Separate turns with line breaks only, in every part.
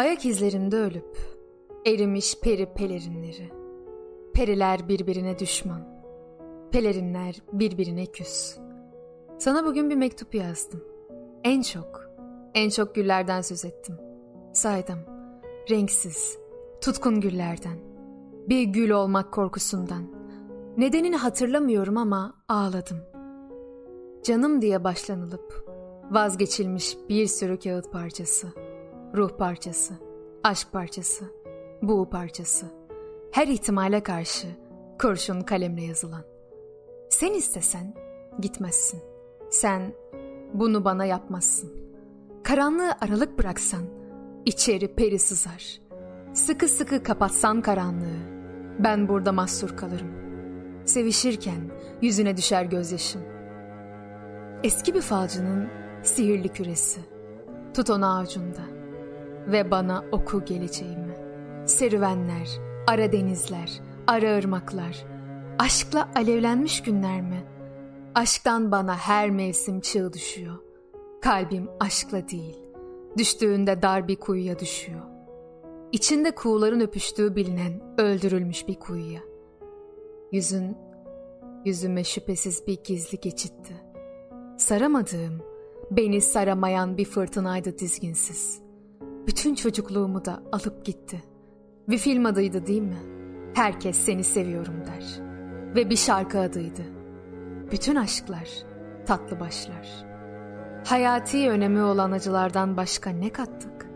Ayak izlerinde ölüp erimiş peri pelerinleri. Periler birbirine düşman. Pelerinler birbirine küs. Sana bugün bir mektup yazdım. En çok, en çok güllerden söz ettim. Saydım. Renksiz, tutkun güllerden. Bir gül olmak korkusundan. Nedenini hatırlamıyorum ama ağladım. Canım diye başlanılıp vazgeçilmiş bir sürü kağıt parçası. Ruh parçası, aşk parçası, buğu parçası. Her ihtimale karşı kurşun kalemle yazılan. Sen istesen gitmezsin. Sen bunu bana yapmazsın. Karanlığı aralık bıraksan içeri peri sızar. Sıkı sıkı kapatsan karanlığı ben burada mahsur kalırım. Sevişirken yüzüne düşer gözyaşım. Eski bir falcının sihirli küresi. Tut onu avucunda ve bana oku geleceğimi. Serüvenler, ara denizler, ara ırmaklar. Aşkla alevlenmiş günler mi? Aşktan bana her mevsim çığ düşüyor. Kalbim aşkla değil, düştüğünde dar bir kuyuya düşüyor. İçinde kuğuların öpüştüğü bilinen öldürülmüş bir kuyuya. Yüzün, yüzüme şüphesiz bir gizli geçitti. Saramadığım, beni saramayan bir fırtınaydı dizginsiz. Bütün çocukluğumu da alıp gitti. Bir film adıydı değil mi? Herkes seni seviyorum der. Ve bir şarkı adıydı. Bütün aşklar, tatlı başlar. Hayati önemi olan acılardan başka ne kattık?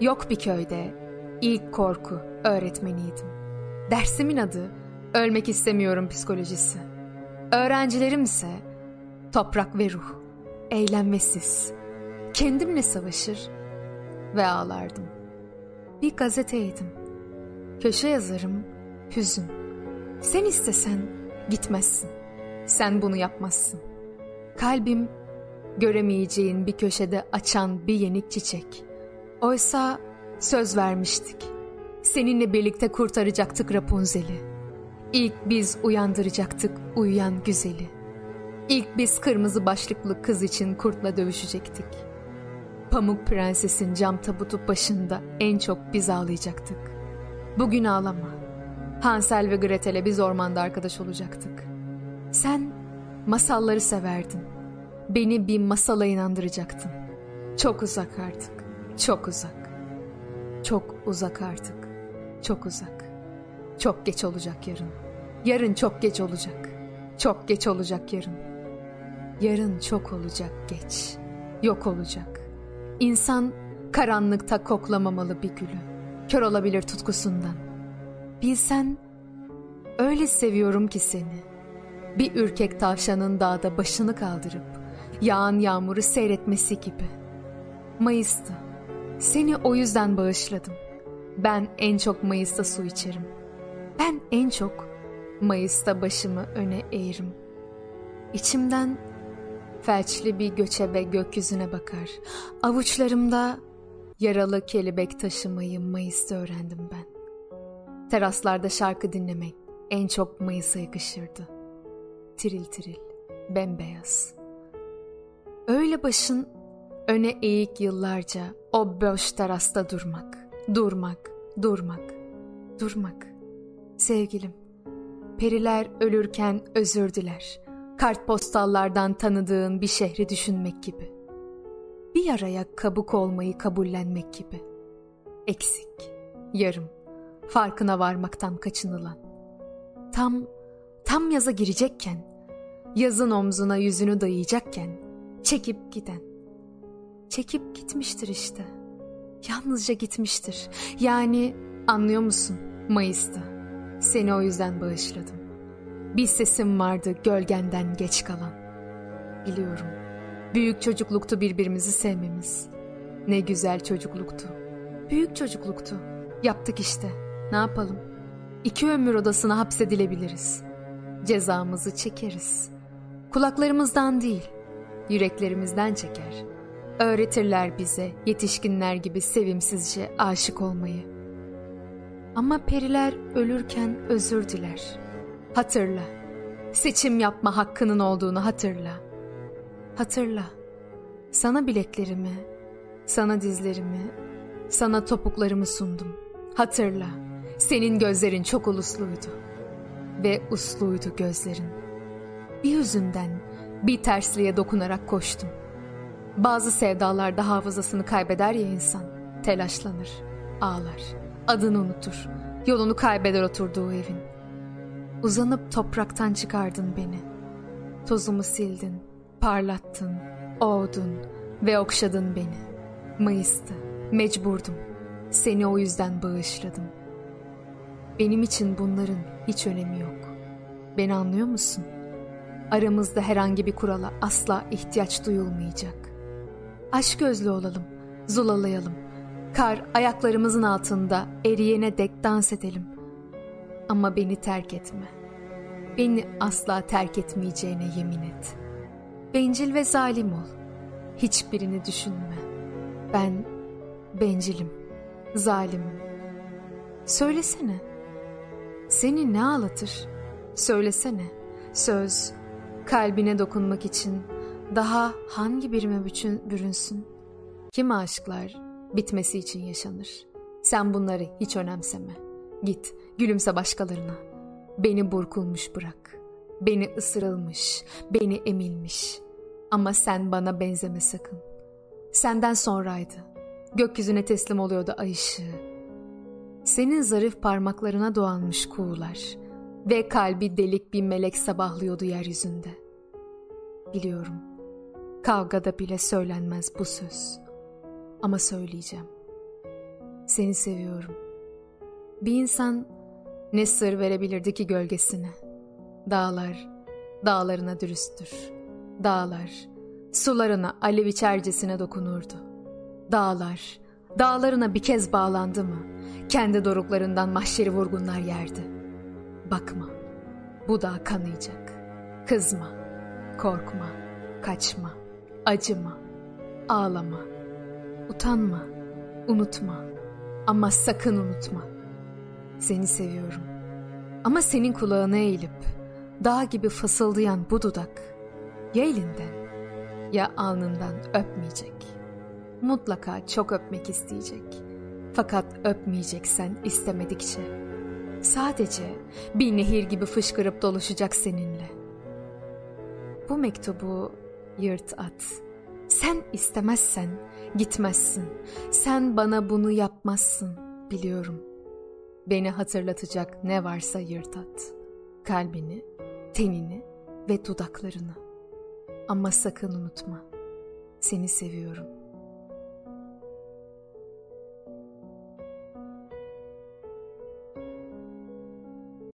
Yok bir köyde ilk korku öğretmeniydim. Dersimin adı ölmek istemiyorum psikolojisi. Öğrencilerim ise toprak ve ruh, sis. Kendimle savaşır ve ağlardım. Bir gazeteydim. Köşe yazarım, hüzün. Sen istesen gitmezsin. Sen bunu yapmazsın. Kalbim göremeyeceğin bir köşede açan bir yenik çiçek. Oysa söz vermiştik. Seninle birlikte kurtaracaktık Rapunzel'i. İlk biz uyandıracaktık uyuyan güzeli. İlk biz kırmızı başlıklı kız için kurtla dövüşecektik. Pamuk Prenses'in cam tabutu başında en çok biz ağlayacaktık. Bugün ağlama. Hansel ve Gretel'e biz ormanda arkadaş olacaktık. Sen masalları severdin. Beni bir masala inandıracaktın. Çok uzak artık. Çok uzak. Çok uzak artık. Çok uzak. Çok geç olacak yarın. Yarın çok geç olacak. Çok geç olacak yarın. Yarın çok olacak geç. Yok olacak. İnsan karanlıkta koklamamalı bir gülü. Kör olabilir tutkusundan. Bilsen öyle seviyorum ki seni. Bir ürkek tavşanın dağda başını kaldırıp yağan yağmuru seyretmesi gibi. Mayıs'tı. Seni o yüzden bağışladım. Ben en çok Mayıs'ta su içerim. Ben en çok Mayıs'ta başımı öne eğerim. İçimden felçli bir göçebe gökyüzüne bakar. Avuçlarımda yaralı kelebek taşımayı Mayıs'ta öğrendim ben. Teraslarda şarkı dinlemek en çok Mayıs'a yakışırdı. Tiril tiril, bembeyaz. Öyle başın öne eğik yıllarca o boş terasta durmak, durmak, durmak, durmak. Sevgilim, periler ölürken özür diler. Kartpostallardan tanıdığın bir şehri düşünmek gibi. Bir yaraya kabuk olmayı kabullenmek gibi. Eksik, yarım, farkına varmaktan kaçınılan. Tam, tam yaza girecekken, yazın omzuna yüzünü dayayacakken, çekip giden. Çekip gitmiştir işte. Yalnızca gitmiştir. Yani anlıyor musun Mayıs'ta. Seni o yüzden bağışladım. Bir sesim vardı gölgenden geç kalan. Biliyorum. Büyük çocukluktu birbirimizi sevmemiz. Ne güzel çocukluktu. Büyük çocukluktu. Yaptık işte. Ne yapalım? İki ömür odasına hapsedilebiliriz. Cezamızı çekeriz. Kulaklarımızdan değil, yüreklerimizden çeker. Öğretirler bize yetişkinler gibi sevimsizce aşık olmayı. Ama periler ölürken özür diler. Hatırla. Seçim yapma hakkının olduğunu hatırla. Hatırla. Sana bileklerimi, sana dizlerimi, Sana topuklarımı sundum. Hatırla, senin gözlerin çok ulusluydu. Ve usluydu gözlerin. Bir yüzünden bir tersliğe dokunarak koştum. Bazı sevdalarda hafızasını kaybeder ya insan. Telaşlanır, ağlar, adını unutur, yolunu kaybeder oturduğu evin. Uzanıp topraktan çıkardın beni. Tozumu sildin, parlattın, ovdun ve okşadın beni. Mayıs'tı, mecburdum. Seni o yüzden bağışladım. Benim için bunların hiç önemi yok. Beni anlıyor musun? Aramızda herhangi bir kurala asla ihtiyaç duyulmayacak. Aşk gözlü olalım, zulalayalım. Kar ayaklarımızın altında eriyene dek dans edelim. Ama beni terk etme. Beni asla terk etmeyeceğine yemin et. Bencil ve zalim ol. Hiçbirini düşünme. Ben bencilim, zalimim. Söylesene. Seni ne ağlatır? Söylesene. Söz, kalbine dokunmak için daha hangi birime bütün bürünsün? Kim aşklar bitmesi için yaşanır? Sen bunları hiç önemseme. Git, gülümse başkalarına. Beni burkulmuş bırak. Beni ısırılmış, beni emilmiş. Ama sen bana benzeme sakın. Senden sonraydı. Gökyüzüne teslim oluyordu ay ışığı. Senin zarif parmaklarına doğanmış kuğular ve kalbi delik bir melek sabahlıyordu yeryüzünde. Biliyorum, kavgada bile söylenmez bu söz. Ama söyleyeceğim. Seni seviyorum. Bir insan ne sır verebilirdi ki gölgesine? Dağlar, dağlarına dürüsttür. Dağlar, sularına alev içercesine dokunurdu. Dağlar, dağlarına bir kez bağlandı mı, kendi doruklarından mahşeri vurgunlar yerdi. Bakma, bu dağ kanayacak. Kızma, korkma, kaçma, acıma, ağlama, utanma, unutma ama sakın unutma. Seni seviyorum. Ama senin kulağına eğilip dağ gibi fısıldayan bu dudak ya elinden ya alnından öpmeyecek. Mutlaka çok öpmek isteyecek. Fakat öpmeyeceksen istemedikçe. Sadece bir nehir gibi fışkırıp doluşacak seninle. Bu mektubu yırt at. Sen istemezsen gitmezsin. Sen bana bunu yapmazsın biliyorum. Beni hatırlatacak ne varsa yırt at. Kalbini, tenini ve dudaklarını. Ama sakın unutma. Seni seviyorum.